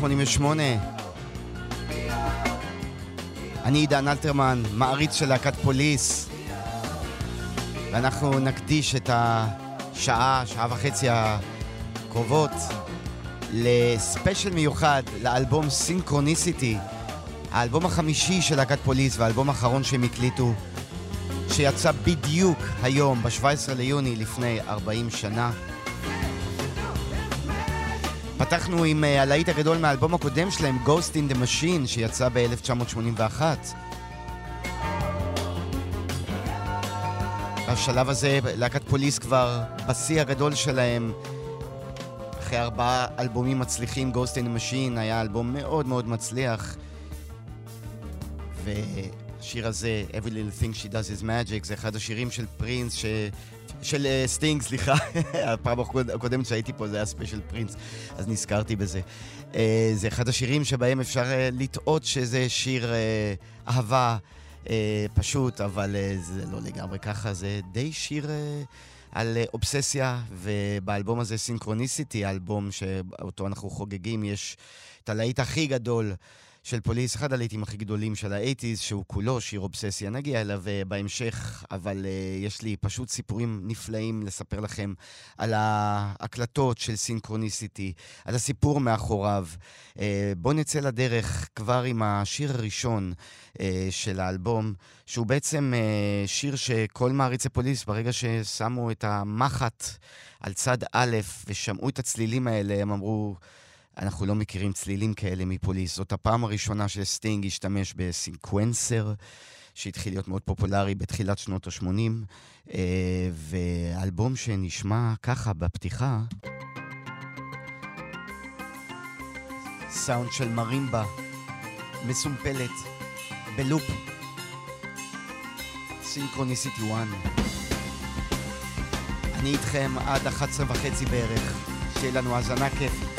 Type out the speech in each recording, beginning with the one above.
88. אני עידן אלתרמן, מעריץ של להקת פוליס, ואנחנו נקדיש את השעה, שעה וחצי הקרובות לספיישל מיוחד לאלבום סינכרוניסיטי, האלבום החמישי של להקת פוליס והאלבום האחרון שהם הקליטו, שיצא בדיוק היום, ב-17 ליוני לפני 40 שנה. פתחנו עם uh, הלהיט הגדול מהאלבום הקודם שלהם, Ghost in the Machine, שיצא ב-1981. בשלב הזה להקת פוליס כבר בשיא הגדול שלהם. אחרי ארבעה אלבומים מצליחים, Ghost in the Machine היה אלבום מאוד מאוד מצליח. והשיר הזה, Every Little Thing She Does Is Magic, זה אחד השירים של פרינס, ש... של סטינג, uh, סליחה. הפעם הקודמת שהייתי פה זה היה ספיישל פרינס, אז נזכרתי בזה. Uh, זה אחד השירים שבהם אפשר uh, לטעות שזה שיר אהבה פשוט, אבל זה לא לגמרי ככה, זה די שיר... על אובססיה, ובאלבום הזה Synchronicity, האלבום שאותו אנחנו חוגגים, יש את הלהיט הכי גדול של פוליס, אחד הלהיטים הכי גדולים של האייטיז, שהוא כולו שיר אובססיה. נגיע אליו uh, בהמשך, אבל uh, יש לי פשוט סיפורים נפלאים לספר לכם על ההקלטות של סינכרוניסיטי, על הסיפור מאחוריו. Uh, בואו נצא לדרך כבר עם השיר הראשון uh, של האלבום, שהוא בעצם uh, שיר שכל מעריצי פוליס, ברגע ששמו את המחט על צד א' ושמעו את הצלילים האלה, הם אמרו... אנחנו לא מכירים צלילים כאלה מפוליס. זאת הפעם הראשונה שסטינג השתמש בסינקוונסר, שהתחיל להיות מאוד פופולרי בתחילת שנות ה-80, אה, ואלבום שנשמע ככה בפתיחה, סאונד של מרימבה, מסומפלת, בלופ, סינכרוניסיטי 1. אני איתכם עד 11 וחצי בערך, שיהיה לנו האזנה כיפית.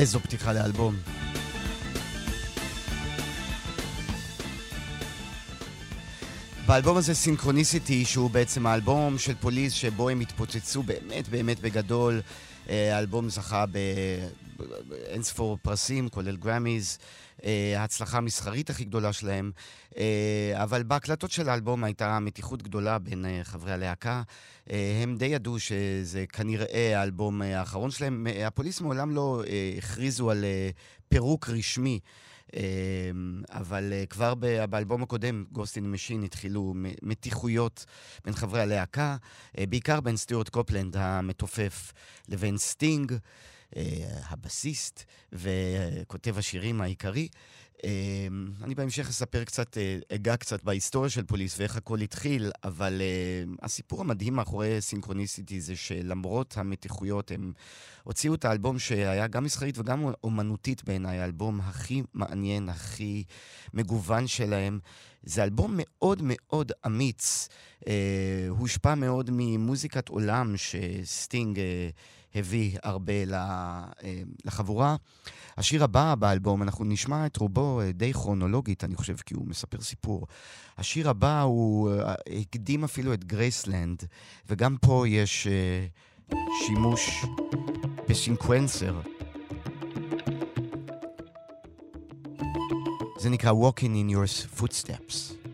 איזו פתיחה לאלבום. באלבום הזה סינכרוניסיטי, שהוא בעצם האלבום של פוליס שבו הם התפוצצו באמת באמת בגדול. אה, האלבום זכה באינספור פרסים, כולל גראמיז. אה, ההצלחה המסחרית הכי גדולה שלהם. אה, אבל בהקלטות של האלבום הייתה מתיחות גדולה בין חברי הלהקה. הם די ידעו שזה כנראה האלבום האחרון שלהם. הפוליס מעולם לא הכריזו על פירוק רשמי. אבל אה, כבר באלבום הקודם, Ghost in the Machine, התחילו מתיחויות בין חברי הלהקה, אה, בעיקר בין סטיורט קופלנד המתופף לבין סטינג, אה, הבסיסט וכותב השירים העיקרי. אמ, אני בהמשך אספר קצת, אה, אגע קצת בהיסטוריה של פוליס ואיך הכל התחיל, אבל הסיפור המדהים מאחורי סינכרוניסיטי זה שלמרות המתיחויות, הם הוציאו את האלבום שהיה גם מסחרית וגם אומנותית בעיניי, האלבום הכי מעניין, הכי מגוון שלהם. זה אלבום מאוד מאוד אמיץ. הושפע מאוד ממוזיקת עולם שסטינג uh, הביא הרבה לחבורה. השיר הבא באלבום, אנחנו נשמע את רובו אה, די כרונולוגית, אני חושב, כי הוא מספר סיפור. השיר הבא הוא אה, הקדים אפילו את גרייסלנד, וגם פה יש שימוש בסינקוונסר. זה נקרא Walking in your footsteps.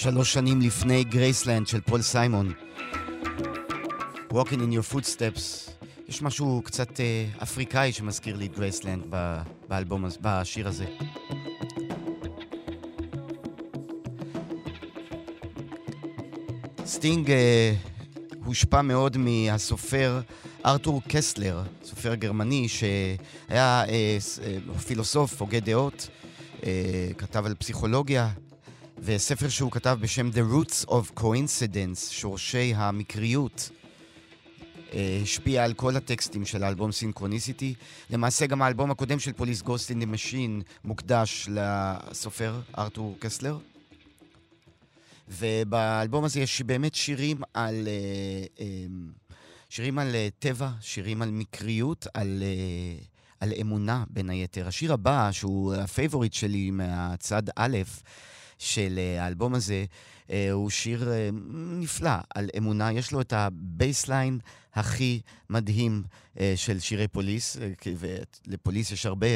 שלוש שנים לפני גרייסלנד של פול סיימון. Walking in your footsteps. יש משהו קצת אה, אפריקאי שמזכיר לי את גרייסלנד באלבום, בשיר הזה. סטינג אה, הושפע מאוד מהסופר ארתור קסלר, סופר גרמני שהיה אה, פילוסוף, הוגה דעות, כתב על פסיכולוגיה, וספר שהוא כתב בשם The Roots of Coincidence, שורשי המקריות, אה, השפיע על כל הטקסטים של האלבום Synchronicity. למעשה גם האלבום הקודם של פוליס Ghost in the Machine מוקדש לסופר ארתור קסלר. ובאלבום הזה יש באמת שירים על... Uh, um, שירים על טבע, שירים על מקריות, על, על אמונה בין היתר. השיר הבא, שהוא ה favorite שלי מהצד א' של uh, האלבום הזה, uh, הוא שיר uh, נפלא על אמונה. יש לו את ה bassline הכי מדהים של שירי פוליס, ולפוליס יש הרבה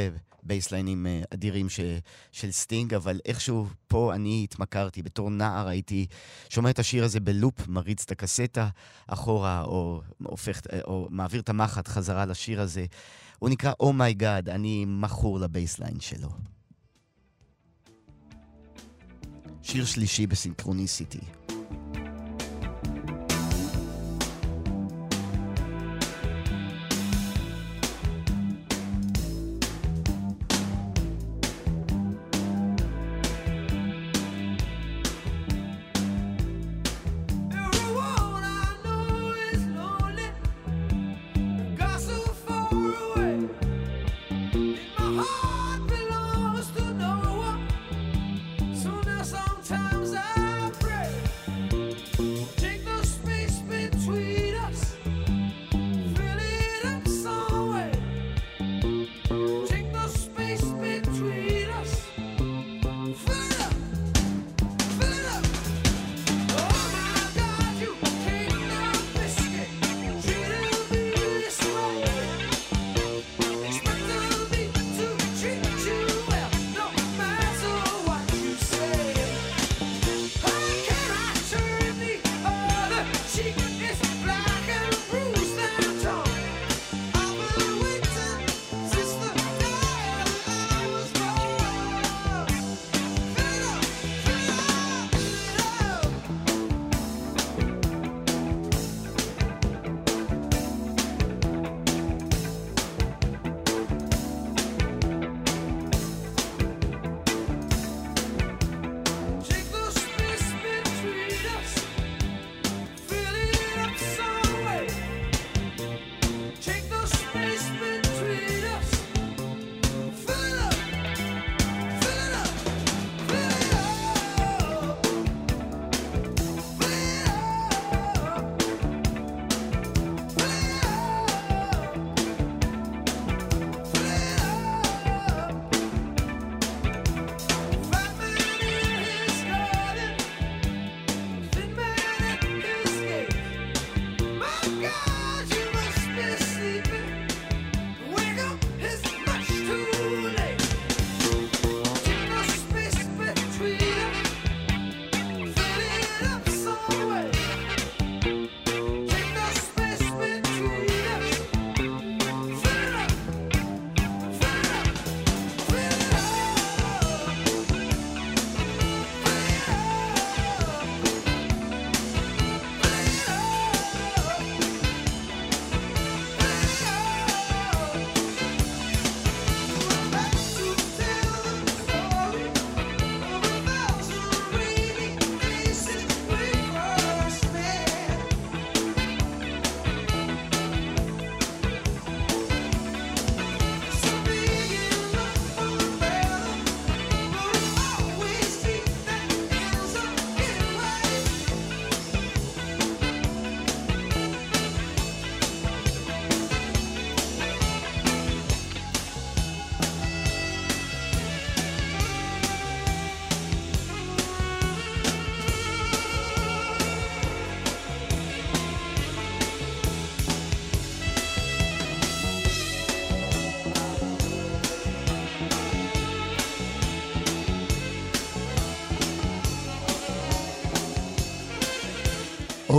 בייסליינים אדירים של סטינג, אבל איכשהו פה אני התמכרתי. בתור נער הייתי שומע את השיר הזה בלופ, מריץ את הקסטה אחורה, או, הופך, או מעביר את המחט חזרה לשיר הזה. הוא נקרא oh אני מכור לבייסליין שלו. שיר שלישי בסינכרוניסיטי.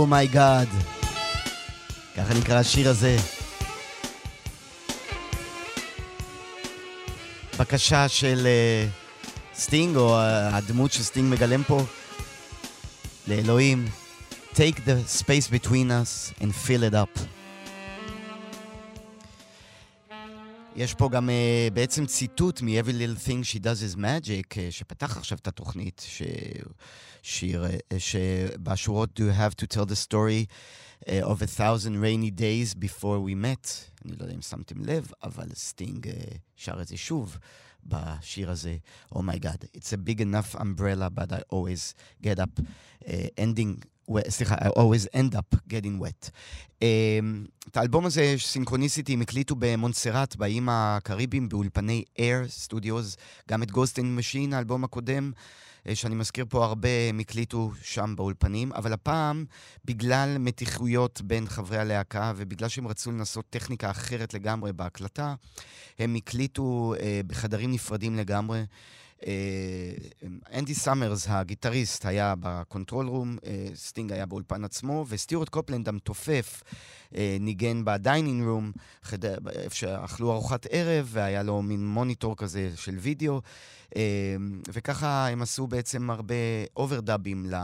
Oh my God. ככה נקרא השיר הזה. בקשה של uh, סטינג, או uh, הדמות שסטינג מגלם פה, לאלוהים, take the space between us and fill it up. יש פה גם uh, בעצם ציטוט מ-Every Little Thing She Does Is Magic, uh, שפתח עכשיו את התוכנית, ש... שיר uh, שבשורות Do You Have to Tell the Story uh, of a thousand rainy days before we met. אני לא יודע אם שמתם לב, אבל סטינג uh, שר את זה שוב בשיר הזה. Oh my God, it's a big enough umbrella, but I always get up uh, ending סליחה, I always end up getting wet. Um, את האלבום הזה, Synchronicity, הם הקליטו במונסראט, באיים הקריביים, באולפני Air Studios, גם את Ghost in the Machine, האלבום הקודם, אה, שאני מזכיר פה הרבה, הם הקליטו שם באולפנים, אבל הפעם, בגלל מתיחויות בין חברי הלהקה, ובגלל שהם רצו לנסות טכניקה אחרת לגמרי בהקלטה, הם הקליטו uh, בחדרים נפרדים לגמרי. אה, אנדי סאמרס, הגיטריסט, היה ב control room, אה, סטינג היה באולפן עצמו, וסטיורט קופלנד המתופף אה, ניגן ב dining room, איפה שאכלו ארוחת ערב, והיה לו מין מוניטור כזה של וידאו, וככה הם עשו בעצם הרבה אוברדאבים ל...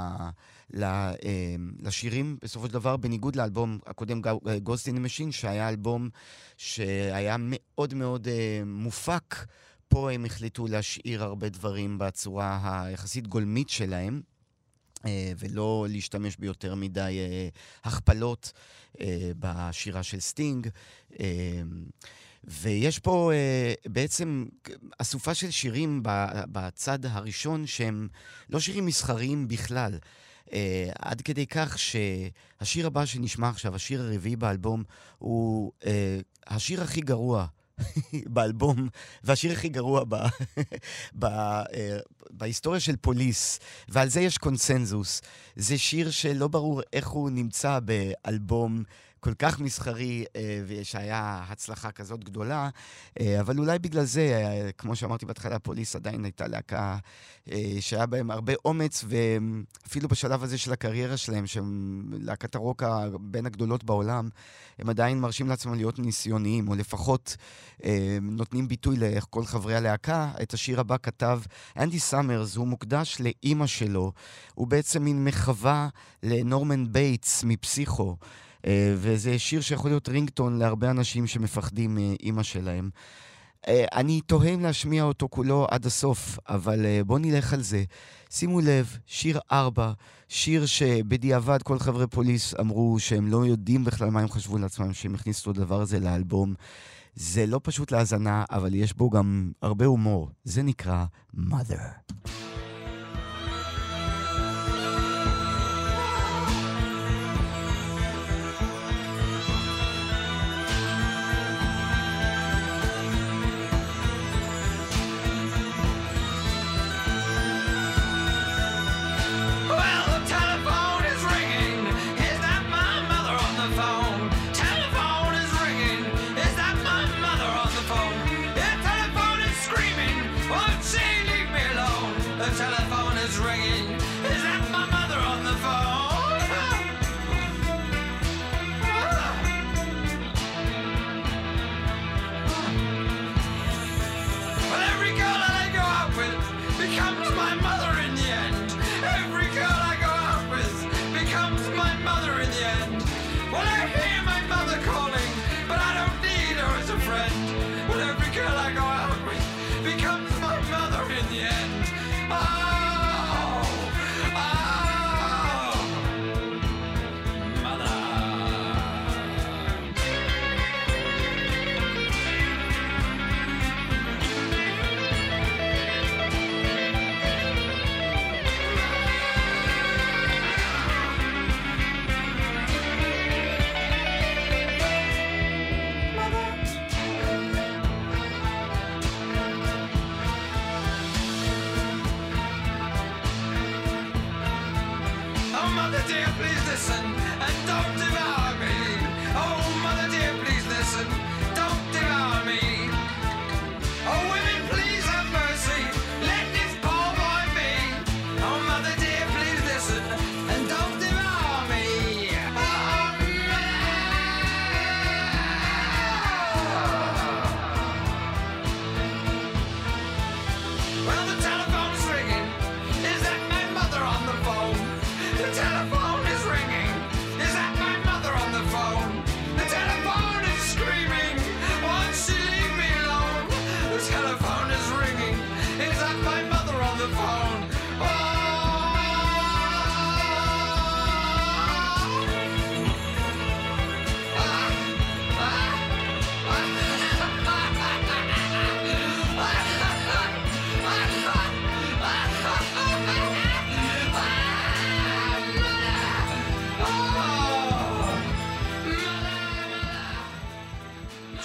לשירים, בסופו של דבר, בניגוד לאלבום הקודם, Ghost in the Machine, שהיה אלבום שהיה מאוד מאוד מופק. פה הם החליטו להשאיר הרבה דברים בצורה היחסית גולמית שלהם. אה, ולא להשתמש ביותר מדי אה, הכפלות אה, בשירה של סטינג. ויש פה בעצם אסופה של שירים בצד הראשון שהם לא שירים מסחריים בכלל. עד כדי כך שהשיר הבא שנשמע עכשיו, השיר הרביעי באלבום, הוא השיר הכי גרוע באלבום, והשיר הכי גרוע ב, ב, אה, בהיסטוריה של פוליס, ועל זה יש קונסנזוס. זה שיר שלא ברור איך הוא נמצא באלבום כל כך מסחרי, אה, ושהיה הצלחה כזאת גדולה, אה, אבל אולי בגלל זה, אה, כמו שאמרתי בהתחלה, פוליס עדיין הייתה להקה שהיה בהם הרבה אומץ, ואפילו בשלב הזה של הקריירה שלהם, שהם להקת הרוק בין הגדולות בעולם, הם עדיין מרשים לעצמם להיות ניסיוניים, או לפחות נותנים ביטוי לכל חברי הלהקה. את השיר הבא כתב אנדי סאמרס, הוא מוקדש לאימא שלו, הוא בעצם מין מחווה לנורמן בייטס מפסיכו. אה, וזה שיר שיכול להיות רינגטון להרבה אנשים שמפחדים מאימא שלהם. אה, אני תוהה אם להשמיע אותו כולו עד הסוף, אבל אה, בואו נלך על זה. שימו לב, שיר ארבע, שיר שבדיעבד כל חברי פוליס אמרו שהם לא יודעים בכלל מה הם חשבו לעצמם, שהם הכניסו את הדבר הזה לאלבום. זה לא פשוט להאזנה, אבל יש בו גם הרבה הומור. זה נקרא mother.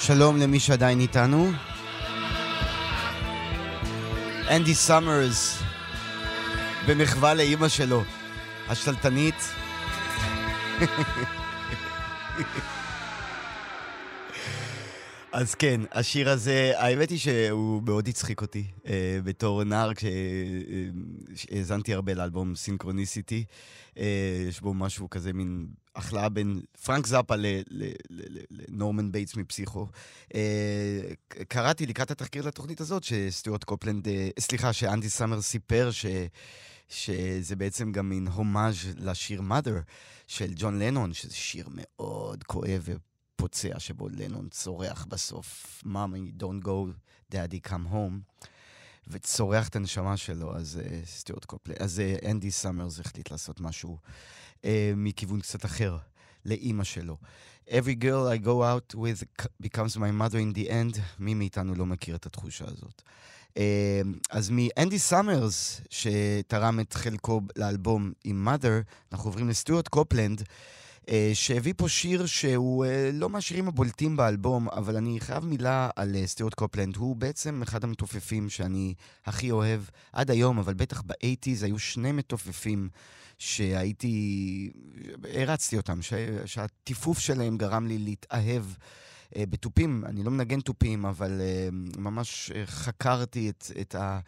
שלום למי שעדיין איתנו. אנדי סאמרס, במחווה לאימא שלו, השתלטנית. אז כן, השיר הזה, האמת היא שהוא מאוד הצחיק אותי אה, בתור נער כשהאזנתי הרבה לאלבום Synchronicity. אה, יש בו משהו כזה, מין הכלאה בין פרנק זאפה לנורמן בייטס מפסיכו. אה, קראתי לקראת התחקיר לתוכנית הזאת שסטיוארט קופלנד, אה, סליחה, שאנדי סאמר סיפר ש... שזה בעצם גם מין הומאז' לשיר mother של ג'ון לנון, שזה שיר מאוד כואב פוצע שבו לנון צורח בסוף, mommy, don't go, daddy come home, וצורח את הנשמה שלו, אז אה, סטיורט קופלנד, אז אה, אנדי סאמרס החליט לעשות משהו אה, מכיוון קצת אחר, לאימא שלו. Every girl I go out with becomes my mother in the end, מי מאיתנו לא מכיר את התחושה הזאת. אה, אז מאנדי סאמרס, שתרם את חלקו לאלבום עם mother, אנחנו עוברים לסטיורט קופלנד. אה, שהביא פה שיר שהוא אה, לא מהשירים הבולטים באלבום, אבל אני חייב מילה על אה, סטיורט קופלנד. הוא בעצם אחד המתופפים שאני הכי אוהב עד היום, אבל בטח באייטיז היו שני מתופפים שהייתי... הערצתי אותם, ש... שהתיפוף שלהם גרם לי להתאהב. בתופים, אני לא מנגן תופים, אבל ממש חקרתי את, את, ה,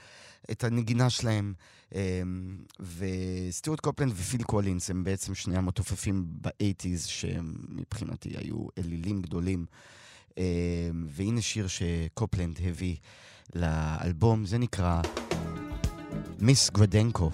את הנגינה שלהם. אמ, וסטיורט קופלנד ופיל קולינס הם בעצם שני המתופפים באייטיז, שמבחינתי היו אלילים גדולים. אמ, והנה שיר שקופלנד הביא לאלבום, זה נקרא מיס גרדנקו.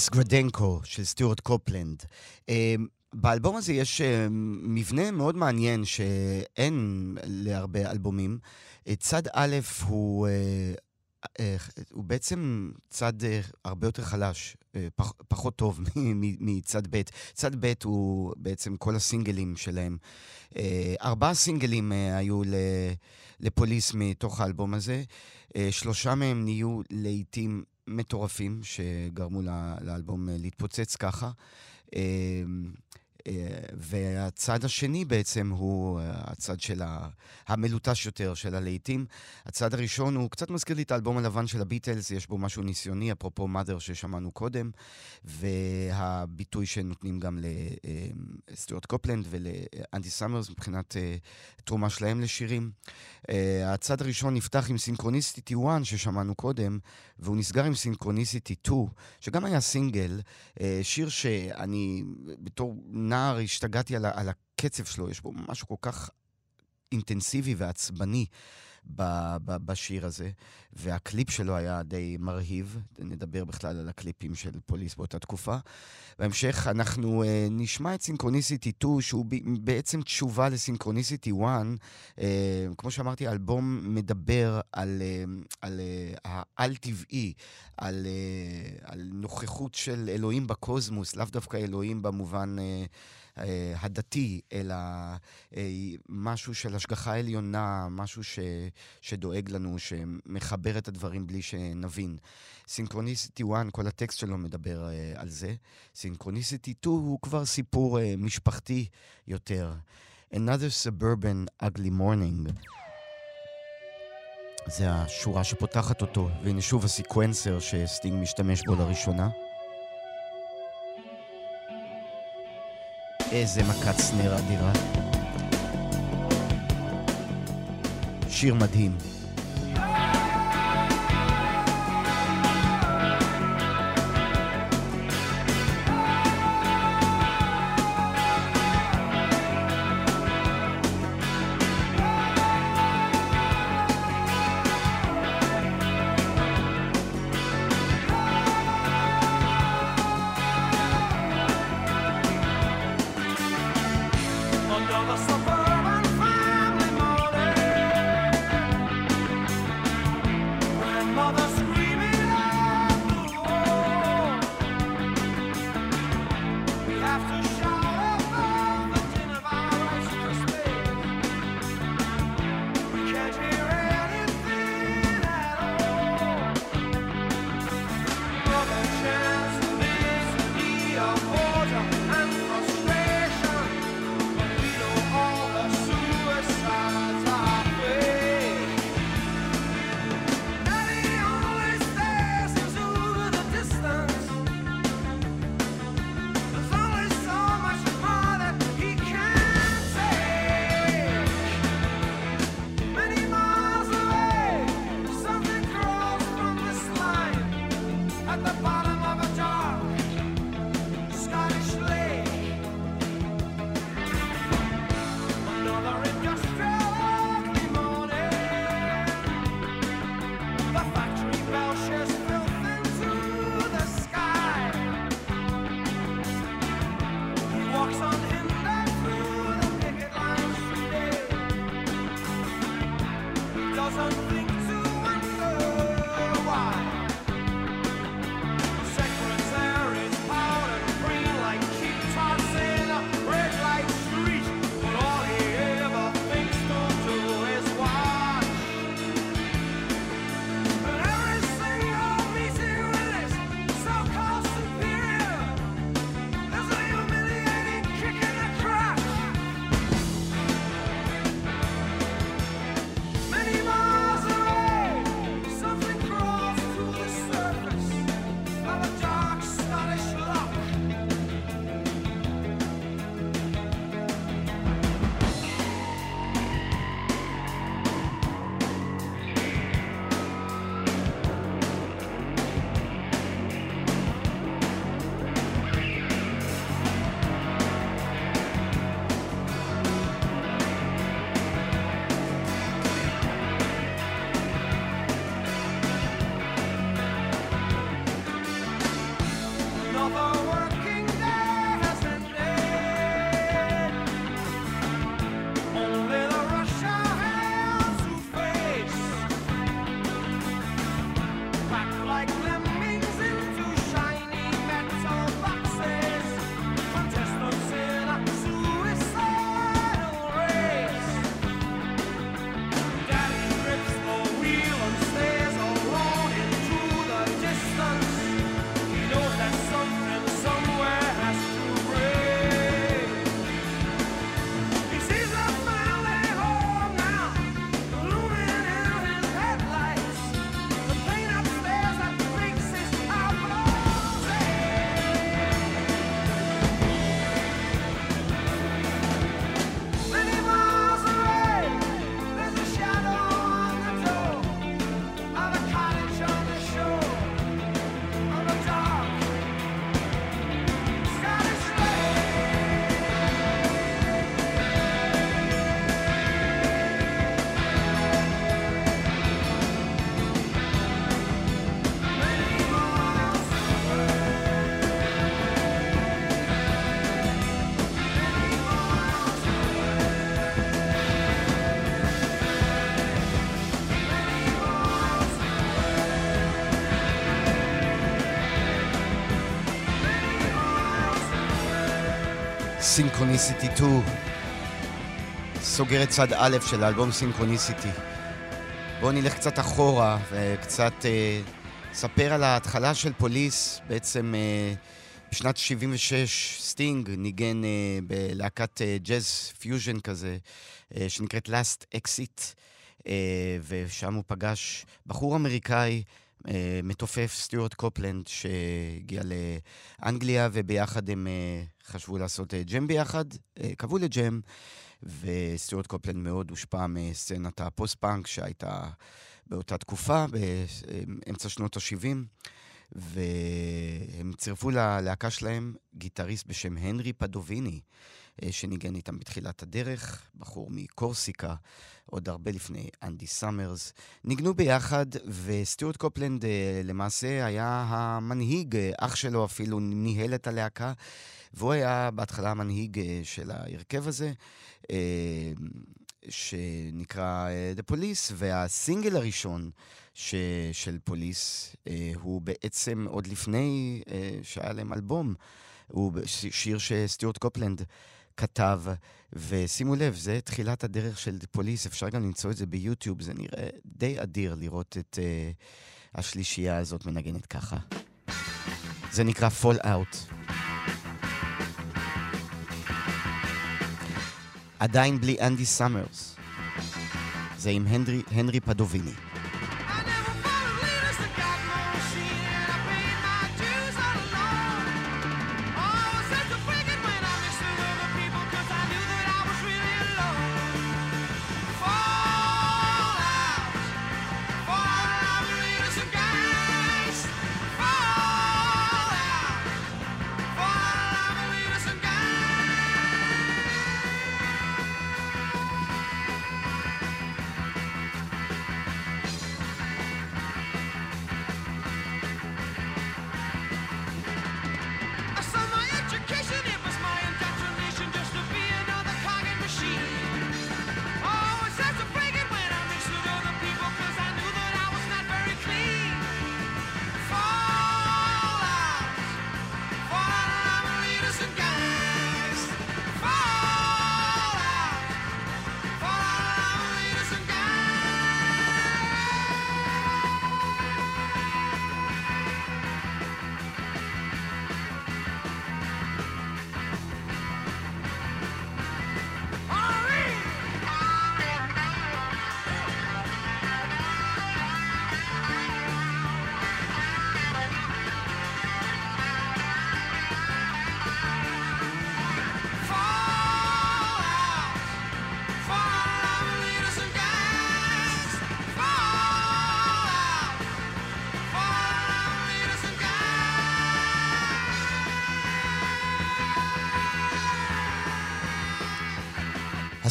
מיס גרדנקו של סטיוארט קופלנד. אמ, באלבום הזה יש אמ, מבנה מאוד מעניין שאין להרבה אלבומים. אה, צד א' הוא, אה, אה, הוא בעצם צד הרבה יותר חלש, פח, פחות טוב מצד ב'. צד ב' הוא בעצם כל הסינגלים שלהם. ארבעה סינגלים היו לפוליס מתוך האלבום הזה. שלושה מהם נהיו להיטים מטורפים שגרמו לאלבום אה, להתפוצץ ככה. אה, והצד השני בעצם הוא אה, הצד של המלוטש יותר של הלהיטים. הצד הראשון הוא קצת מזכיר לי את האלבום הלבן של הביטלס, יש בו משהו ניסיוני, אפרופו Mother ששמענו קודם, והביטוי שנותנים גם לסטיוארט קופלנד ולאנדי סאמרס מבחינת תרומה שלהם לשירים. הצד הראשון נפתח עם סינכרוניסטי 1 ששמענו קודם, והוא נסגר עם סינכרוניסיטי 2, שגם היה סינגל, שיר שאני בתור... נער, השתגעתי על, על הקצב שלו, יש בו משהו כל כך אינטנסיבי ועצבני. בשיר הזה, והקליפ שלו היה די מרהיב. נדבר בכלל על הקליפים של פוליס באותה תקופה. בהמשך אנחנו uh, נשמע את סינכרוניסיטי 2, שהוא בעצם תשובה לסינכרוניסיטי 1. Uh, כמו שאמרתי, האלבום מדבר על, uh, על uh, העל-טבעי, על, uh, על נוכחות של אלוהים בקוסמוס, לאו דווקא אלוהים במובן... אה, הדתי, אלא אה, משהו של השגחה עליונה, משהו ש, שדואג לנו, שמחבר את הדברים בלי שנבין. סינכרוניסיטי 1, כל הטקסט שלו מדבר אה, על זה. סינכרוניסיטי 2 הוא כבר סיפור משפחתי יותר. Another suburban ugly morning. זה השורה שפותחת אותו, והנה שוב הסקוונסר שסטינג משתמש בו לראשונה. איזה מכת סנר אדירה. שיר מדהים. at the bottom. Synchronicity 2 סוגר את צד א' של האלבום Synchronicity. בואו נלך קצת אחורה וקצת אה, ספר על ההתחלה של פוליס. בעצם אה, בשנת 76 סטינג ניגן אה, בלהקת אה, ג'אז פיוז'ן כזה, אה, שנקראת Last Exit, אה, ושם הוא פגש בחור אמריקאי מתופף סטיוארט קופלנד שהגיע לאנגליה וביחד הם אה, חשבו לעשות אה, ג'ם ביחד, קבעו לג'ם וסטיוארט קופלנד מאוד הושפע מסצנת הפוסט-פאנק שהייתה באותה תקופה, באמצע שנות ה-70. והם צירפו ללהקה שלהם גיטריסט בשם הנרי פדוביני, שניגן איתם בתחילת הדרך, בחור מקורסיקה, עוד הרבה לפני אנדי סאמרס. ניגנו ביחד, וסטיוארט קופלנד אה, למעשה היה המנהיג, אה, אח שלו אפילו ניהל את הלהקה, והוא היה בהתחלה המנהיג אה, של ההרכב הזה. שנקרא The Police, והסינגל הראשון ש, של פוליס הוא בעצם עוד לפני שהיה להם אלבום, הוא שיר שסטיוארט קופלנד כתב, ושימו לב, זה תחילת הדרך של פוליס, אפשר גם למצוא את זה ביוטיוב, זה נראה די אדיר לראות את uh, השלישייה הזאת מנגנת ככה. זה נקרא Fall Out. עדיין בלי אנדי סאמרס. זה עם הנרי פדוביני.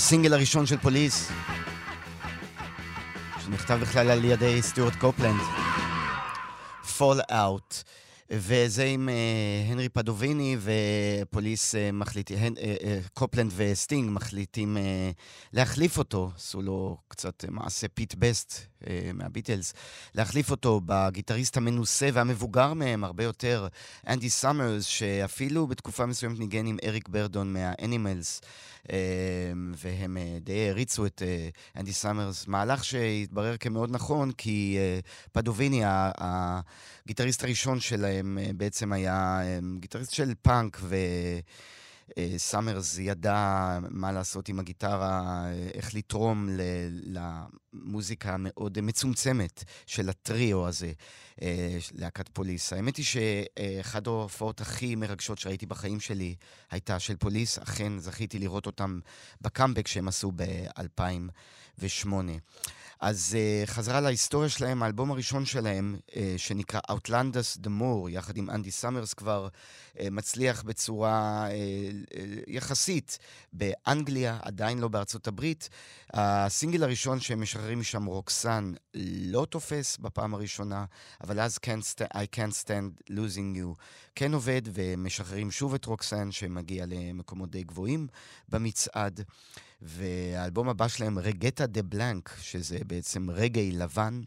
הסינגל הראשון של פוליס, שנכתב בכלל על ידי סטיוארט קופלנד, Fall Out. וזה עם אה, הנרי פדוביני ופוליס אה, מחליטים, אה, אה, קופלנד וסטינג מחליטים אה, להחליף אותו, עשו לו קצת אה, מעשה פיט בסט אה, מהביטלס, להחליף אותו בגיטריסט המנוסה והמבוגר מהם הרבה יותר, אנדי סאמרס, שאפילו בתקופה מסוימת ניגן עם אריק ברדון מהאנימלס. אמ, והם אה, די העריצו את אה, אנדי סאמרס, מהלך שהתברר כמאוד נכון, כי אה, פדוביני, הגיטריסט הראשון שלהם, בעצם היה גיטריסט של פאנק, ו... סאמרס ידע מה לעשות עם הגיטרה, איך לתרום למוזיקה המאוד מצומצמת של הטריו הזה. אה, להקת פוליס. האמת היא שאחד ההופעות הכי מרגשות שראיתי בחיים שלי הייתה של פוליס. אכן זכיתי לראות אותם בקאמבק שהם עשו ב-2008. אז אה, חזרה להיסטוריה שלהם, האלבום הראשון שלהם, אה, שנקרא Outlandos d'Amour, יחד עם אנדי סאמרס, כבר אה, מצליח בצורה אה, אה, יחסית באנגליה, עדיין לא בארצות הברית. הסינגל הראשון שהם משחררים משם, Roxanne, לא תופס בפעם הראשונה, אבל אז can't st- I can't stand losing you כן עובד, ומשחררים שוב את Roxanne, שמגיע למקומות די גבוהים במצעד. והאלבום הבא שלהם, Reggatta de Blanc, שזה בעצם רגאיי לבן,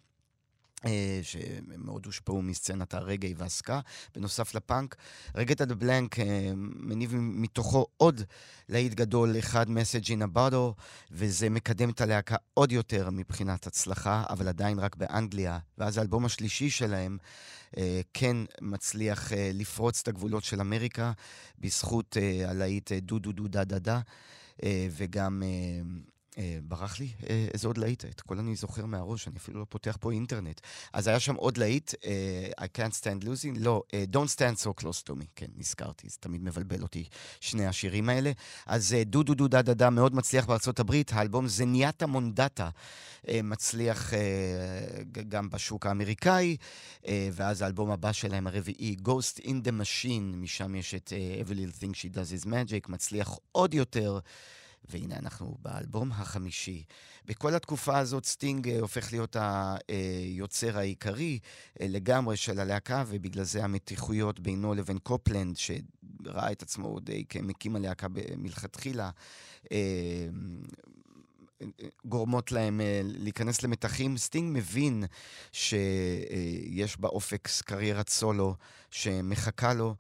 אה, שמאוד הושפעו מסצנת הרגאיי והסקה, בנוסף לפאנק. Reggatta de Blanc מניב מתוכו עוד להיט גדול, אחד Message in a Bottle, וזה מקדם את הלהקה עוד יותר מבחינת הצלחה, אבל עדיין רק באנגליה. ואז האלבום השלישי שלהם אה, כן מצליח אה, לפרוץ את הגבולות של אמריקה, בזכות הלהיט דו דו דו דה דה דה, וגם אה, ברח לי אה, איזה עוד להיט, את הכל אני זוכר מהראש, אני אפילו לא פותח פה אינטרנט. אז היה שם עוד להיט, אה, I can't stand losing, לא, אה, Don't stand so close to me, כן, נזכרתי, זה תמיד מבלבל אותי, שני השירים האלה. אז אה, דו דו דו דה דה דה מאוד מצליח בארצות הברית, האלבום Zenyatta Mondatta אה, מצליח אה, גם בשוק האמריקאי, אה, ואז האלבום הבא שלהם, הרביעי, Ghost in the Machine, משם יש את אה, Every Little Thing She Does Is Magic, מצליח עוד יותר. והנה אנחנו באלבום החמישי. בכל התקופה הזאת סטינג אה, הופך להיות היוצר העיקרי אה, לגמרי של הלהקה, ובגלל זה המתיחויות בינו לבין קופלנד, שראה את עצמו די כמקים הלהקה מלכתחילה, אה, גורמות להם להיכנס למתחים. סטינג מבין שיש באופק קריירת סולו שמחכה לו.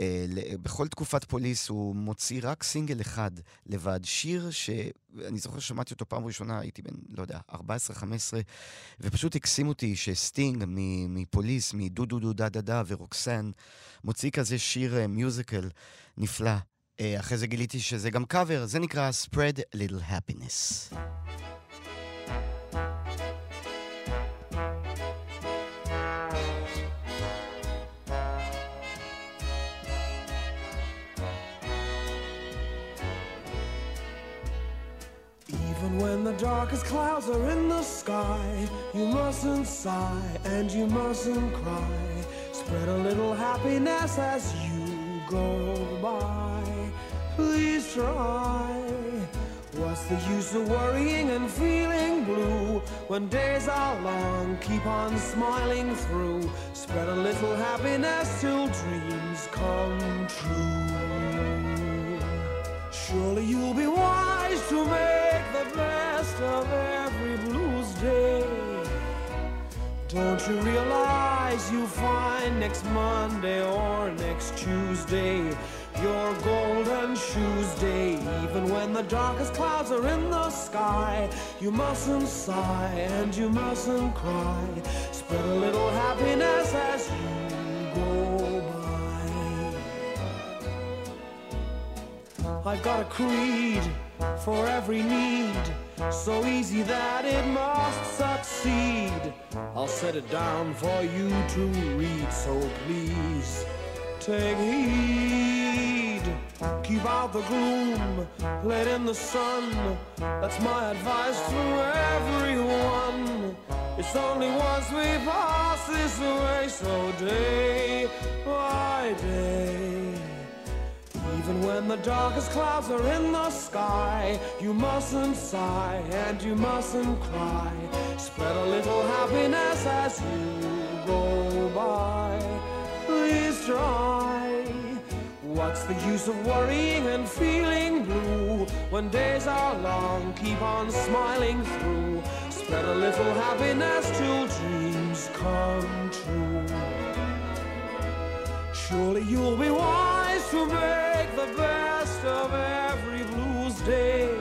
אה, בכל תקופת פוליס הוא מוציא רק סינגל אחד לבד. שיר שאני זוכר ששמעתי אותו פעם ראשונה, הייתי בן, לא יודע, 14-15, ופשוט הקסים אותי שסטינג מפוליס, מדו דו דו דה דה דה ורוקסן, מוציא כזה שיר מיוזיקל נפלא. אה, אחרי זה גיליתי שזה גם קאבר, זה נקרא Spread Little Happiness. When the darkest clouds are in the sky, you mustn't sigh and you mustn't cry. Spread a little happiness as you go by. Please try. What's the use of worrying and feeling blue when days are long? Keep on smiling through. Spread a little happiness till dreams come true. Surely you'll be wise to make of every blues day. Don't you realize you find next Monday or next Tuesday your golden shoes day? Even when the darkest clouds are in the sky, you mustn't sigh and you mustn't cry. Spread a little happiness as you go by. I've got a creed for every need. So easy that it must succeed. I'll set it down for you to read, so please take heed. Keep out the gloom, let in the sun. That's my advice to everyone. It's only once we pass this way, so day by day. Even when the darkest clouds are in the sky, you mustn't sigh and you mustn't cry. Spread a little happiness as you go by. Please try. What's the use of worrying and feeling blue when days are long? Keep on smiling through. Spread a little happiness till dreams come true. Surely you'll be wise to make the best of every blues day.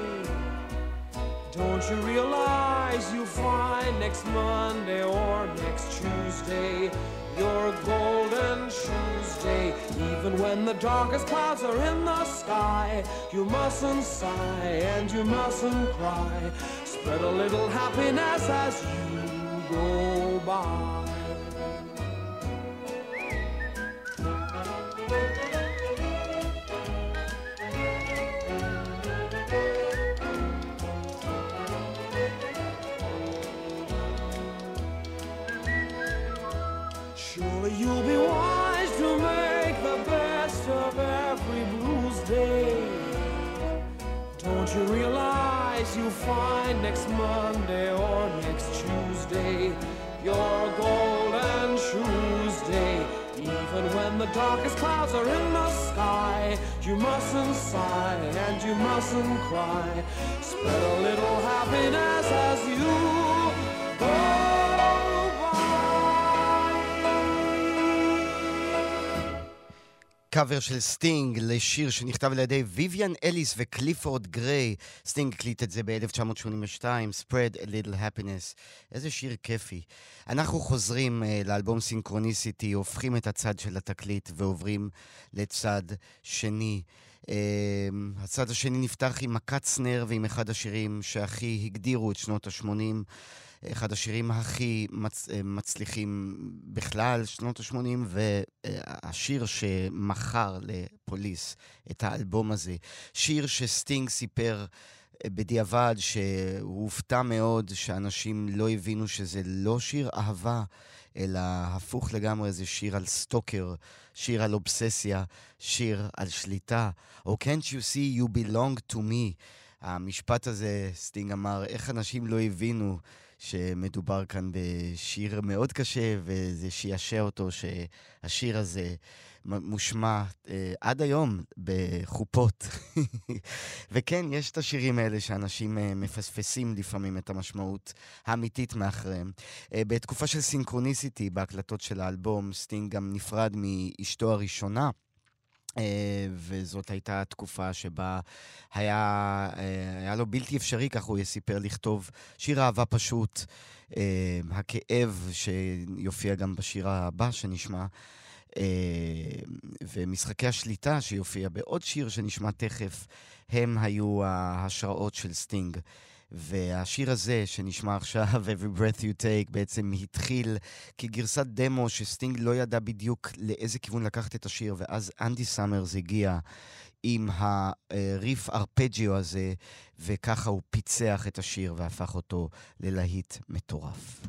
Don't you realize you'll find next Monday or next Tuesday your golden shoes day? Even when the darkest clouds are in the sky, you mustn't sigh and you mustn't cry. Spread a little happiness as you go by. Don't you realize you'll find next Monday or next Tuesday your golden Tuesday? Even when the darkest clouds are in the sky, you mustn't sigh and you mustn't cry. Spread a little happiness as you קאבר של סטינג לשיר שנכתב על ידי ויויאן אליס וקליפורד גריי. סטינג הקליט את זה ב-1982, Spread a Little Happiness. איזה שיר כיפי. אנחנו חוזרים אה, לאלבום Synchronicity, הופכים את הצד של התקליט ועוברים לצד שני. אה, הצד השני נפתח עם מכת snare ועם אחד השירים שהכי הגדירו את שנות ה-80. אחד השירים הכי מצ... אה, מצליחים בכלל, שנות ה-80, והשיר שמכר לפוליס את האלבום הזה. שיר שסטינג סיפר אה, בדיעבד שהוא הופתע מאוד שאנשים לא הבינו שזה לא שיר אהבה, אלא הפוך לגמרי, זה שיר על stalker, שיר על אובססיה, שיר על שליטה. Oh, can't you see you belong to me? המשפט הזה, סטינג אמר, איך אנשים לא הבינו שמדובר כאן בשיר מאוד קשה, וזה שעשע אותו שהשיר הזה מושמע אה, עד היום בחופות. וכן, יש את השירים האלה שאנשים אה, מפספסים לפעמים את המשמעות האמיתית מאחריהם. אה, בתקופה של Synchronicity, בהקלטות של האלבום, סטינג גם נפרד מאשתו הראשונה. אה, וזאת הייתה תקופה שבה היה, אה, היה לו בלתי אפשרי, כך הוא סיפר, לכתוב שיר אהבה פשוט, אה, הכאב שיופיע גם בשיר הבא שנשמע, ומשחקי השליטה שיופיע בעוד שיר שנשמע תכף, הם היו ההשראות של סטינג. והשיר הזה שנשמע עכשיו, Every Breath You Take, בעצם התחיל כגרסת דמו שסטינג לא ידע בדיוק לאיזה כיוון לקחת את השיר, ואז אנדי סאמרס הגיע עם הריף ארפג'יו הזה, וככה הוא פיצח את השיר והפך אותו ללהיט מטורף.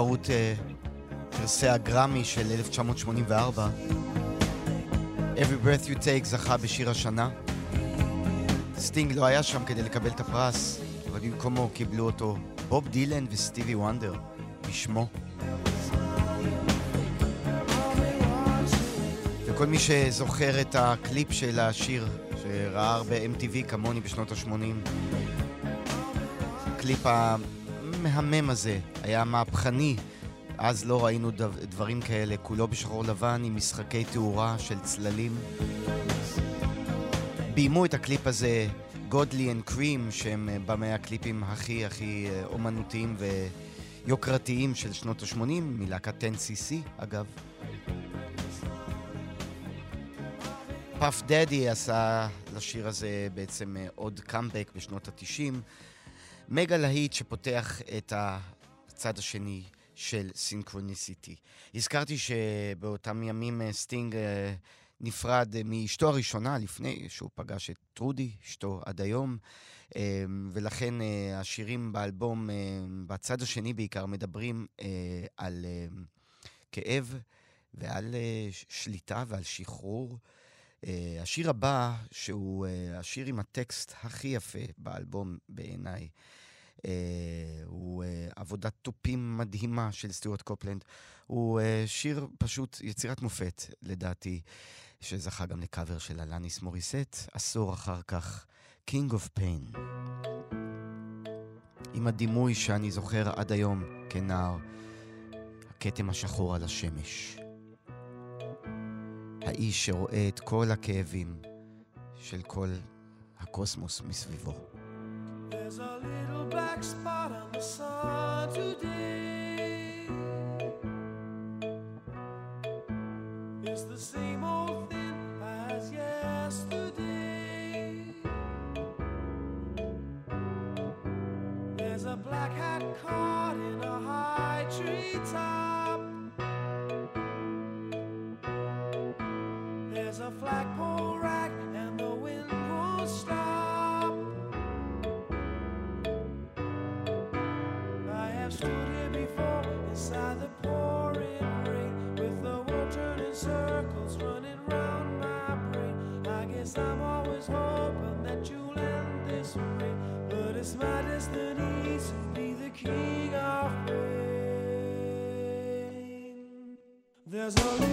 תחרות פרסי הגרמי של 1984. Every Breath You Take זכה בשיר השנה. סטינג לא היה שם כדי לקבל את הפרס, אבל במקומו קיבלו אותו בוב דילן וסטיבי וונדר, בשמו. וכל מי שזוכר את הקליפ של השיר שראה הרבה MTV כמוני בשנות ה-80, הקליפ המהמם הזה היה מהפכני. אז לא ראינו דברים כאלה, כולו בשחור לבן עם משחקי תאורה של צללים. ביימו את הקליפ הזה Godley and Creme, שהם אה, במאי הקליפים הכי הכי אה, אומנותיים ויוקרתיים של שנות ה-80, מלהקת 10cc אגב. פאף דדי עשה לשיר הזה בעצם אה, עוד קאמבק בשנות ה-90. מגה להיט שפותח את הצד השני של Synchronicity. הזכרתי שבאותם ימים סטינג נפרד מאשתו הראשונה לפני שהוא פגש את טרודי, אשתו עד היום, ולכן אה, השירים באלבום, אה, בצד השני בעיקר, מדברים אה, על כאב ועל שליטה ועל שחרור. השיר הבא, שהוא השיר עם הטקסט הכי יפה באלבום בעיניי, הוא עבודת תופים מדהימה של סטיוארט קופלנד. הוא שיר פשוט יצירת מופת, לדעתי. שזכה גם לקאבר של אלניס מוריסט, עשור אחר כך, King of Pain. עם הדימוי שאני זוכר עד היום כנער, הכתם השחור על השמש. האיש שרואה את כל הכאבים של כל הקוסמוס מסביבו. There's a little black spot on the sun today. It's the same old thing as yesterday. There's a black hat caught in a high tree top. There's a flagpole as a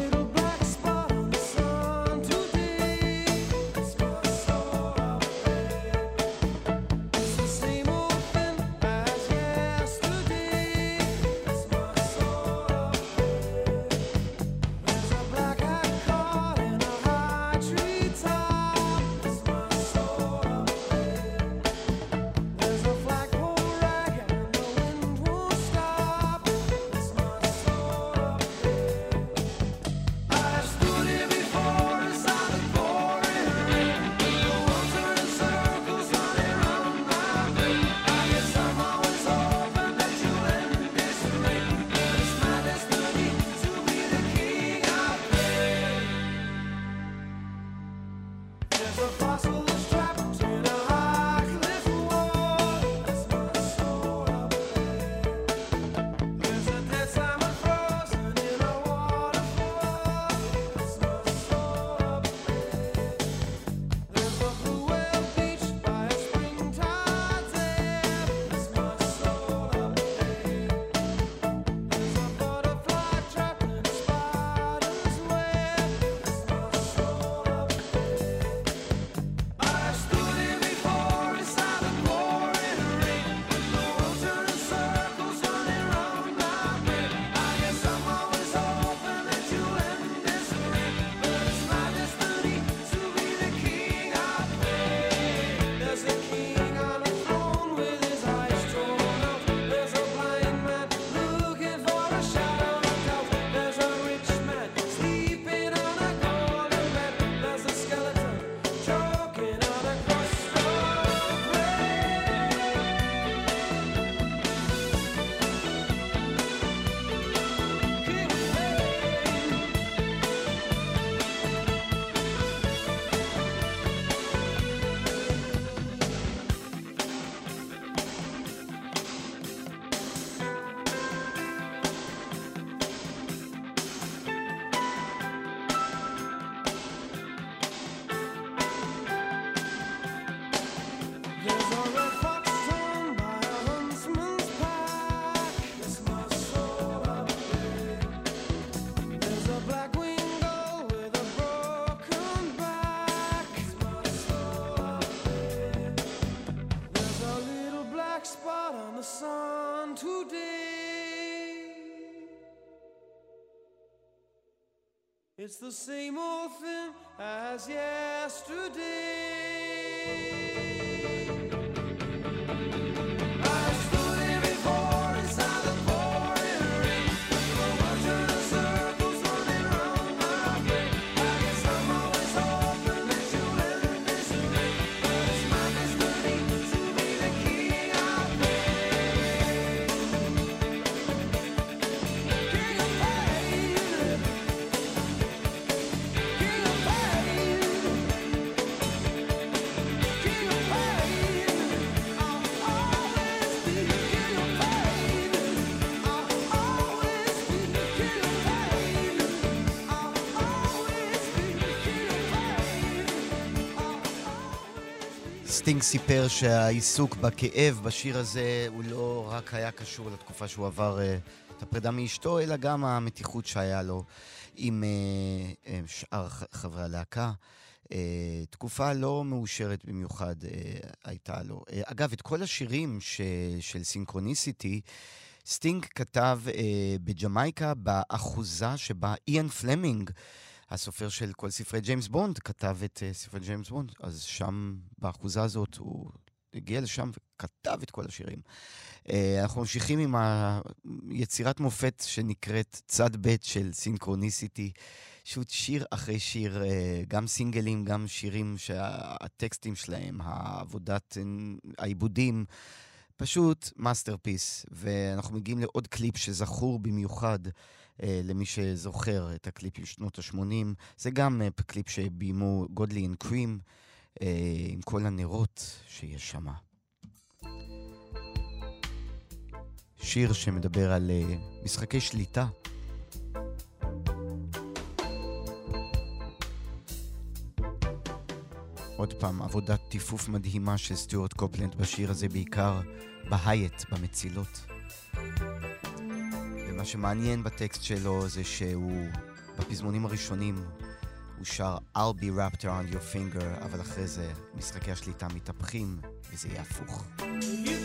It's the same old thing as yesterday. סטינג סיפר שהעיסוק בכאב בשיר הזה הוא לא רק היה קשור לתקופה שהוא עבר אה, את הפרידה מאשתו, אלא גם המתיחות שהיה לו עם אה, אה, שאר חברי הלהקה. תקופה לא מאושרת במיוחד הייתה לו. אגב, את כל השירים ש, של Synchronicity, סטינג כתב בג'מייקה באחוזה שבה איאן פלמינג הסופר של כל ספרי ג'יימס בונד כתב את אה, ספרי ג'יימס בונד, אז שם, באחוזה הזאת, הוא הגיע לשם וכתב את כל השירים. אה, אנחנו ממשיכים עם היצירת מופת שנקראת צד ב' של Synchronicity. פשוט שיר אחרי שיר, אה, גם סינגלים, גם שירים שהטקסטים שלהם, העבודת, העיבודים, פשוט masterpiece. ואנחנו מגיעים לעוד קליפ שזכור במיוחד. אה, למי שזוכר את הקליפ של שנות ה-80. זה גם אה, קליפ שביימו Godley and Creme, אה, עם כל הנרות שיש שם. שיר שמדבר על אה, משחקי שליטה. עוד פעם, עבודת תיפוף מדהימה של סטיוארט קופלנד בשיר הזה, בעיקר בהייט, במצילות. ומה שמעניין בטקסט שלו זה שהוא, בפזמונים הראשונים, הוא שר I'll be wrapped around your finger, אבל אחרי זה משחקי השליטה מתהפכים, וזה יהיה הפוך. You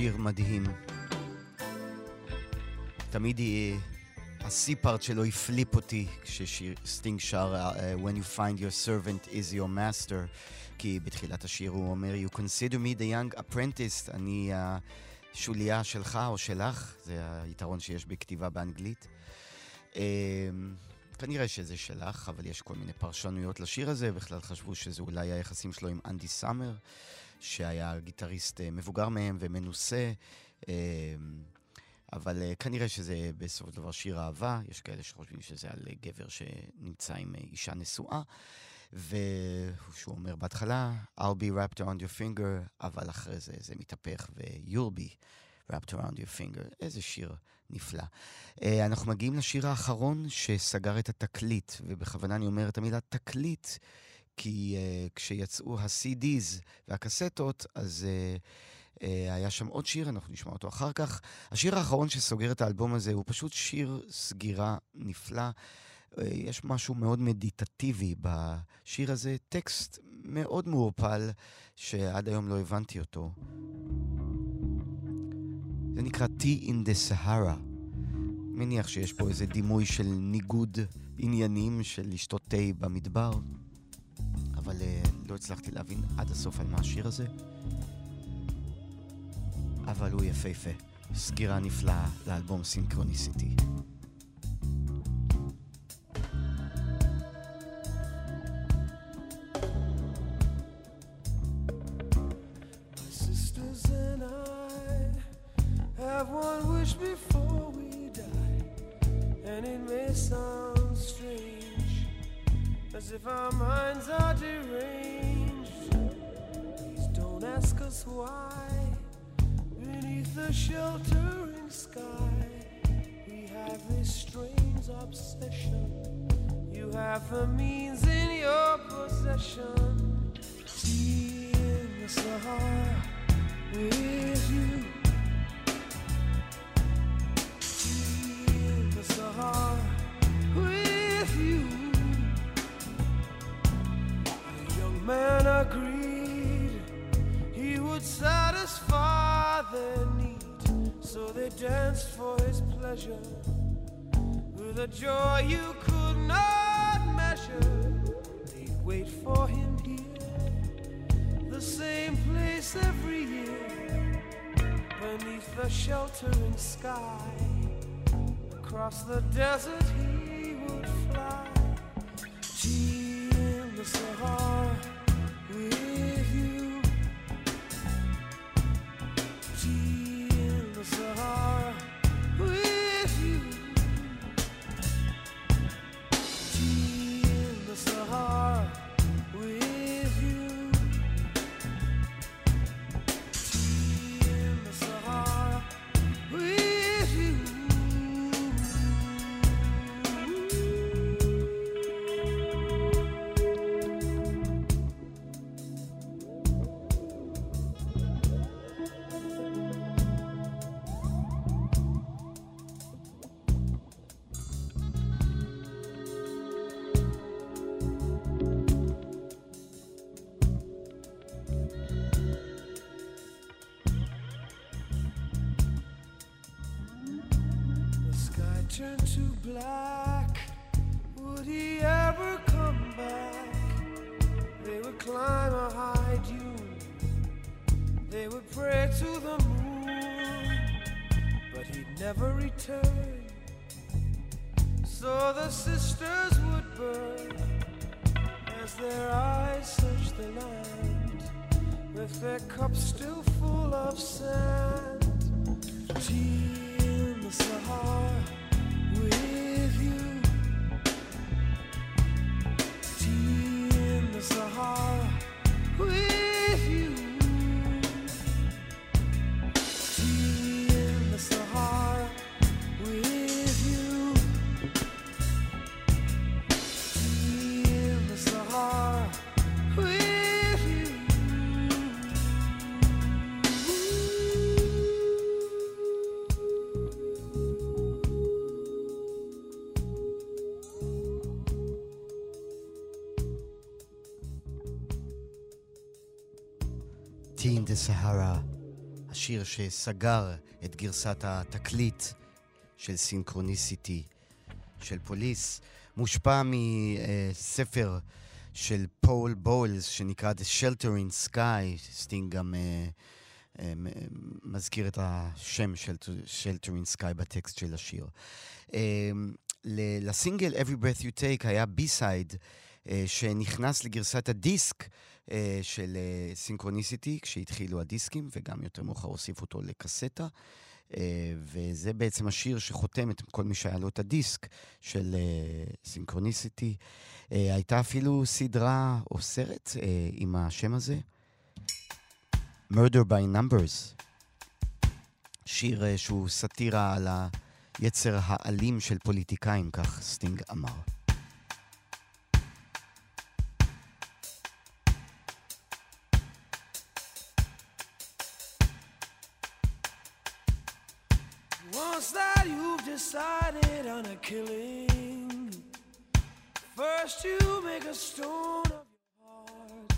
שיר מדהים. תמיד היא... השיא פארט שלו הפליפ אותי כשסטינג שר uh, When you find your servant is your master כי בתחילת השיר הוא אומר You consider me the young apprentice אני השוליה שלך או שלך זה היתרון שיש בכתיבה באנגלית uh, כנראה שזה שלך, אבל יש כל מיני פרשנויות לשיר הזה, בכלל חשבו שזה אולי היחסים שלו עם אנדי סאמר, שהיה גיטריסט אה, מבוגר מהם ומנוסה. אה, אבל uh, כנראה שזה בסופו של דבר שיר אהבה, יש כאלה שחושבים שזה על גבר שנמצא עם אישה נשואה, ושהוא אומר בהתחלה, I'll be wrapped around your finger, אבל אחרי זה זה מתהפך ו-you'll be wrapped around your finger. איזה שיר נפלא. אנחנו מגיעים לשיר האחרון שסגר את התקליט, ובכוונה אני אומר את המילה תקליט, כי uh, כשיצאו ה-CDs והקסטות, אז... Uh, Uh, היה שם עוד שיר, אנחנו נשמע אותו אחר כך. השיר האחרון שסוגר את האלבום הזה הוא פשוט שיר סגירה נפלא. Uh, יש משהו מאוד מדיטטיבי בשיר הזה, טקסט מאוד מעורפל, שעד היום לא הבנתי אותו. זה נקרא Tea in the Sahara. מניח שיש פה איזה דימוי של ניגוד עניינים של לשתות תה במדבר, אבל uh, לא הצלחתי להבין עד הסוף על מה השיר הזה. אבל הוא יפהפה. סגירה נפלאה לאלבום סינכרוניסיטי. Across the desert he would fly. Tea in the Sahara with you. The Sahara. השיר שסגר את גרסת התקליט של Synchronicity של פוליס, מושפע מספר של פול בולס שנקרא The Sheltering Sky, סטינג גם אה, אה, מזכיר את השם של Sheltering Sky בטקסט של השיר. אה, לסינגל Every Breath You Take היה B-side שנכנס לגרסת הדיסק של Synchronicity, uh, כשהתחילו הדיסקים, וגם יותר מאוחר הוסיפו אותו לקסטה. Uh, וזה בעצם השיר שחותם את כל מי שהיה לו את הדיסק של Synchronicity. הייתה אפילו סדרה או סרט עם השם הזה, Murder by Numbers. שיר שהוא סאטירה על היצר האלים של פוליטיקאים, כך סטינג אמר. Killing, first you make a stone of your heart.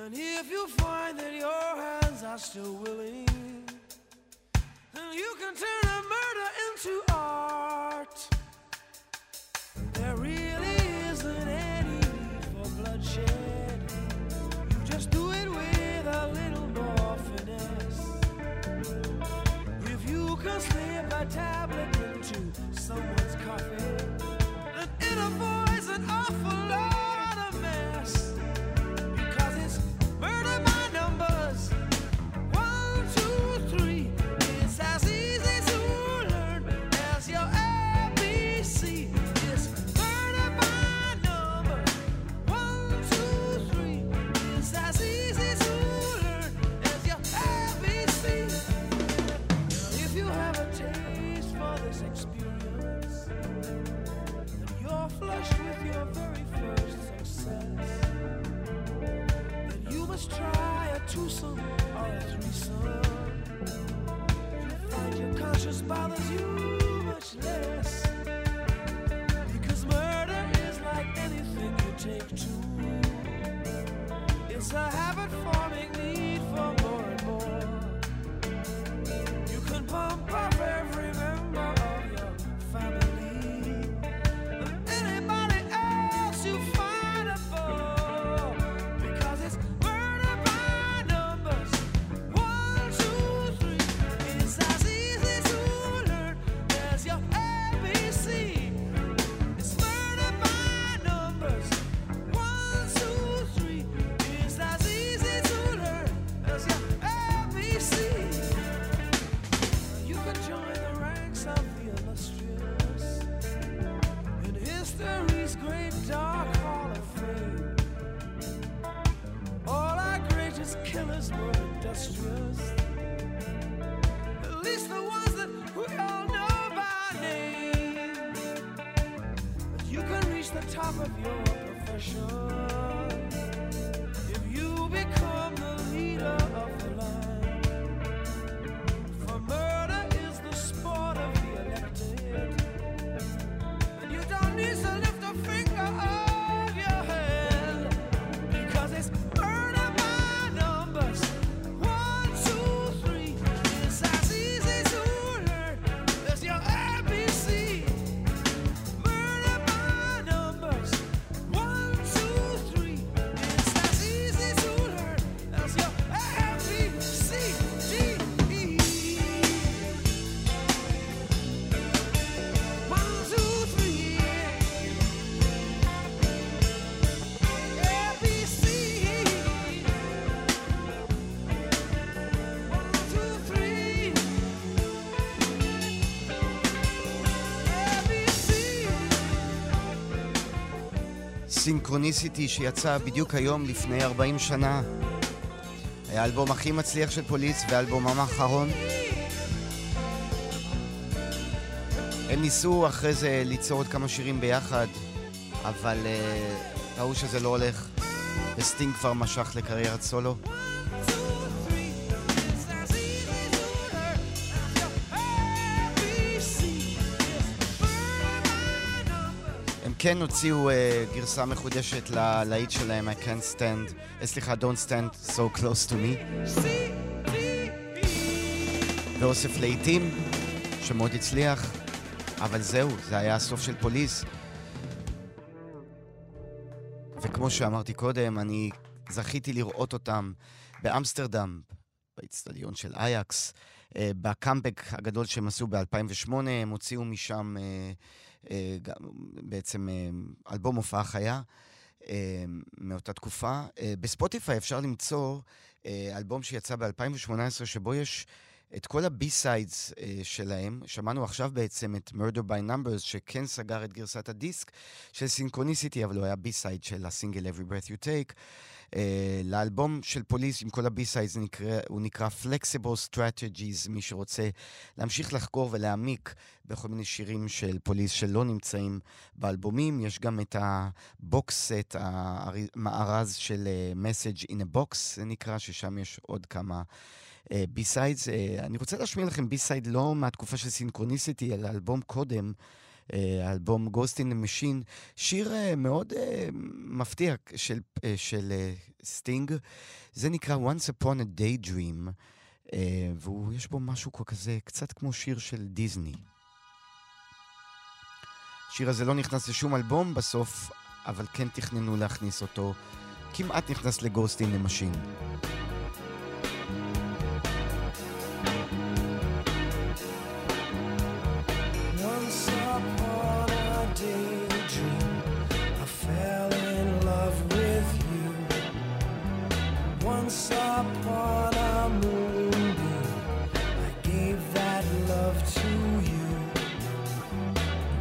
And if you find that your hands are still willing, then you can turn a murder into art. somewhere. It's a habit-forming need for more and more. You can pump. סינכרוניסיטי שיצא בדיוק היום לפני 40 שנה. היה האלבום הכי מצליח של פוליס והאלבומם האחרון. הם ניסו אחרי זה ליצור עוד כמה שירים ביחד, אבל uh, ראו שזה לא הולך, וסטינג כבר משך לקריירת סולו. כן הוציאו uh, גרסה מחודשת ללהיט שלהם, I can't stand, uh, סליחה, Don't stand so close to me. ואוסף להיטים, שמאוד הצליח, אבל זהו, זה היה הסוף של פוליס. וכמו שאמרתי קודם, אני זכיתי לראות אותם באמסטרדם, באיצטדיון של אייקס, אה, בקאמבק הגדול שהם עשו ב-2008, הם הוציאו משם אה, אה, גם, בעצם אלבום הופעה חיה מאותה תקופה. בספוטיפיי אפשר למצוא אלבום שיצא ב-2018, שבו יש את כל ה B-sides uh, שלהם. שמענו עכשיו בעצם את Murder by Numbers, שכן סגר את גרסת הדיסק של Synchronicity, אבל הוא היה B-side של הסינגל Every Breath You Take. Uh, לאלבום של פוליס עם כל ה B-sides הוא נקרא Flexible Strategies, מי שרוצה להמשיך לחקור ולהעמיק בכל מיני שירים של פוליס שלא נמצאים באלבומים. יש גם את ה box set, המארז של uh, Message in a Box, זה נקרא, ששם יש עוד כמה... B-sides. אה, אני רוצה להשמיע לכם B-side לא מהתקופה של Synchronicity, אלא אלבום קודם, אה, אלבום Ghost in the Machine, שיר אה, מאוד מפתיע של, של סטינג. זה נקרא Once Upon a Daydream, ויש בו משהו כזה, קצת כמו שיר של דיסני. השיר הזה לא נכנס לשום אלבום בסוף, אבל כן תכננו להכניס אותו. כמעט נכנס once upon a moonbeam, I gave that love to you.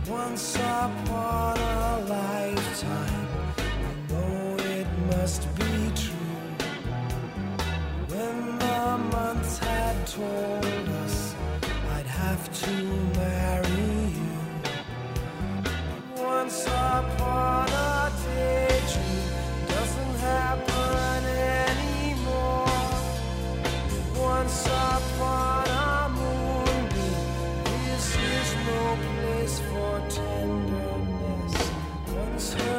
Once upon a lifetime, I know it must be true. When the months had torn.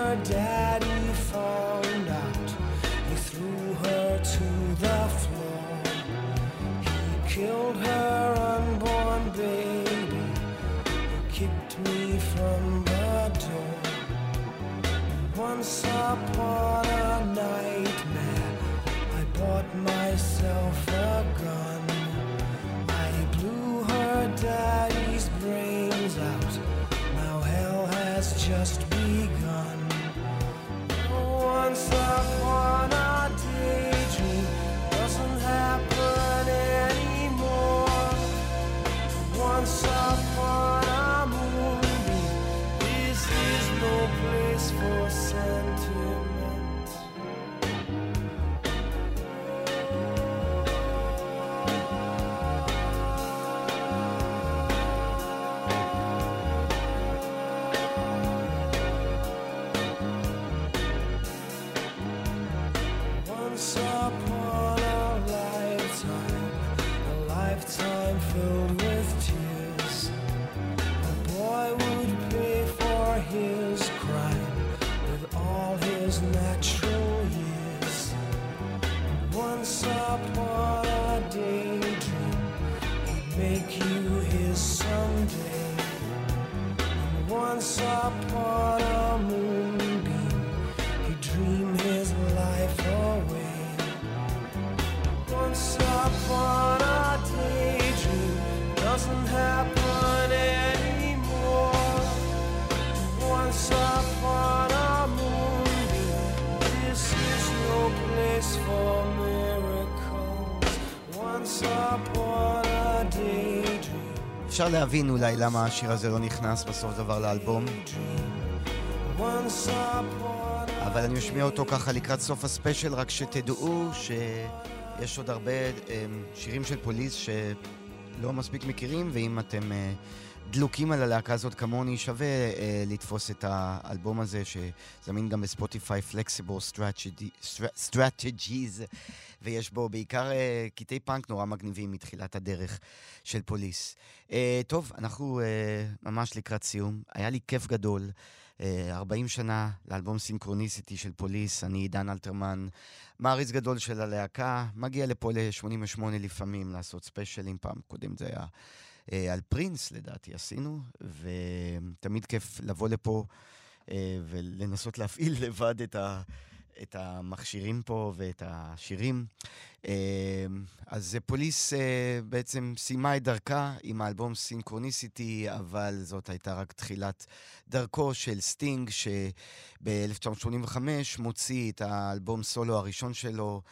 אין למשין. אפשר להבין אולי למה השיר הזה לא נכנס בסוף דבר לאלבום. אבל אני משמיע אותו ככה לקראת סוף הספיישל, רק שתדעו שיש עוד הרבה אמ, שירים של פוליס שלא מספיק מכירים, ואם אתם אה, דלוקים על הלהקה הזאת כמוני, שווה אה, לתפוס את האלבום הזה, שזמין גם בספוטיפיי, Flexible Strategies, ויש בו בעיקר אה, קטעי פאנק נורא מגניבים מתחילת הדרך של פוליס. אה, טוב, אנחנו אה, ממש לקראת סיום. היה לי כיף גדול אה, 40 שנה לאלבום סינכרוניסיטי של פוליס, אני עידן אלתרמן, מעריץ גדול של הלהקה, מגיע לפה ל-88 לפעמים לעשות ספיישלים, פעם קודם זה היה על פרינס לדעתי עשינו, ותמיד כיף לבוא לפה אה, ולנסות להפעיל לבד את ה... את המכשירים פה ואת השירים. אה, אז פוליס אה, בעצם סיימה את דרכה עם האלבום Synchronicity, אבל זאת הייתה רק תחילת דרכו של סטינג, שב-1985 מוציא את האלבום סולו הראשון שלו,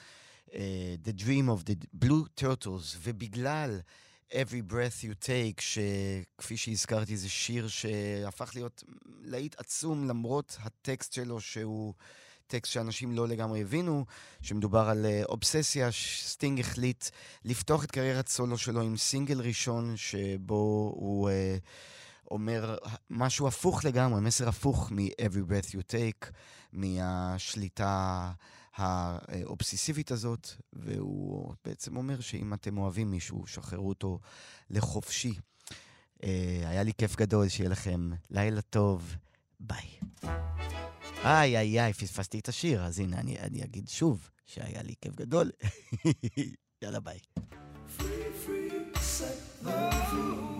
אה, The Dream of the Blue Turtles, ובגלל... Every Breath You Take, שכפי שהזכרתי זה שיר שהפך להיות להיט עצום למרות הטקסט שלו שהוא טקסט שאנשים לא לגמרי הבינו, שמדובר על uh, אובססיה, סטינג החליט לפתוח את קריירת סולו שלו עם סינגל ראשון, שבו הוא uh, אומר משהו הפוך לגמרי, מסר הפוך מ-Every Breath You Take, מהשליטה האובססיבית הזאת, והוא בעצם אומר שאם אתם אוהבים מישהו, שחררו אותו לחופשי. Uh, היה לי כיף גדול, שיהיה לכם לילה טוב, ביי. איי, איי, איי, פספסתי את השיר, אז הנה, אני, אני אגיד שוב שהיה לי כיף גדול. יאללה, ביי. If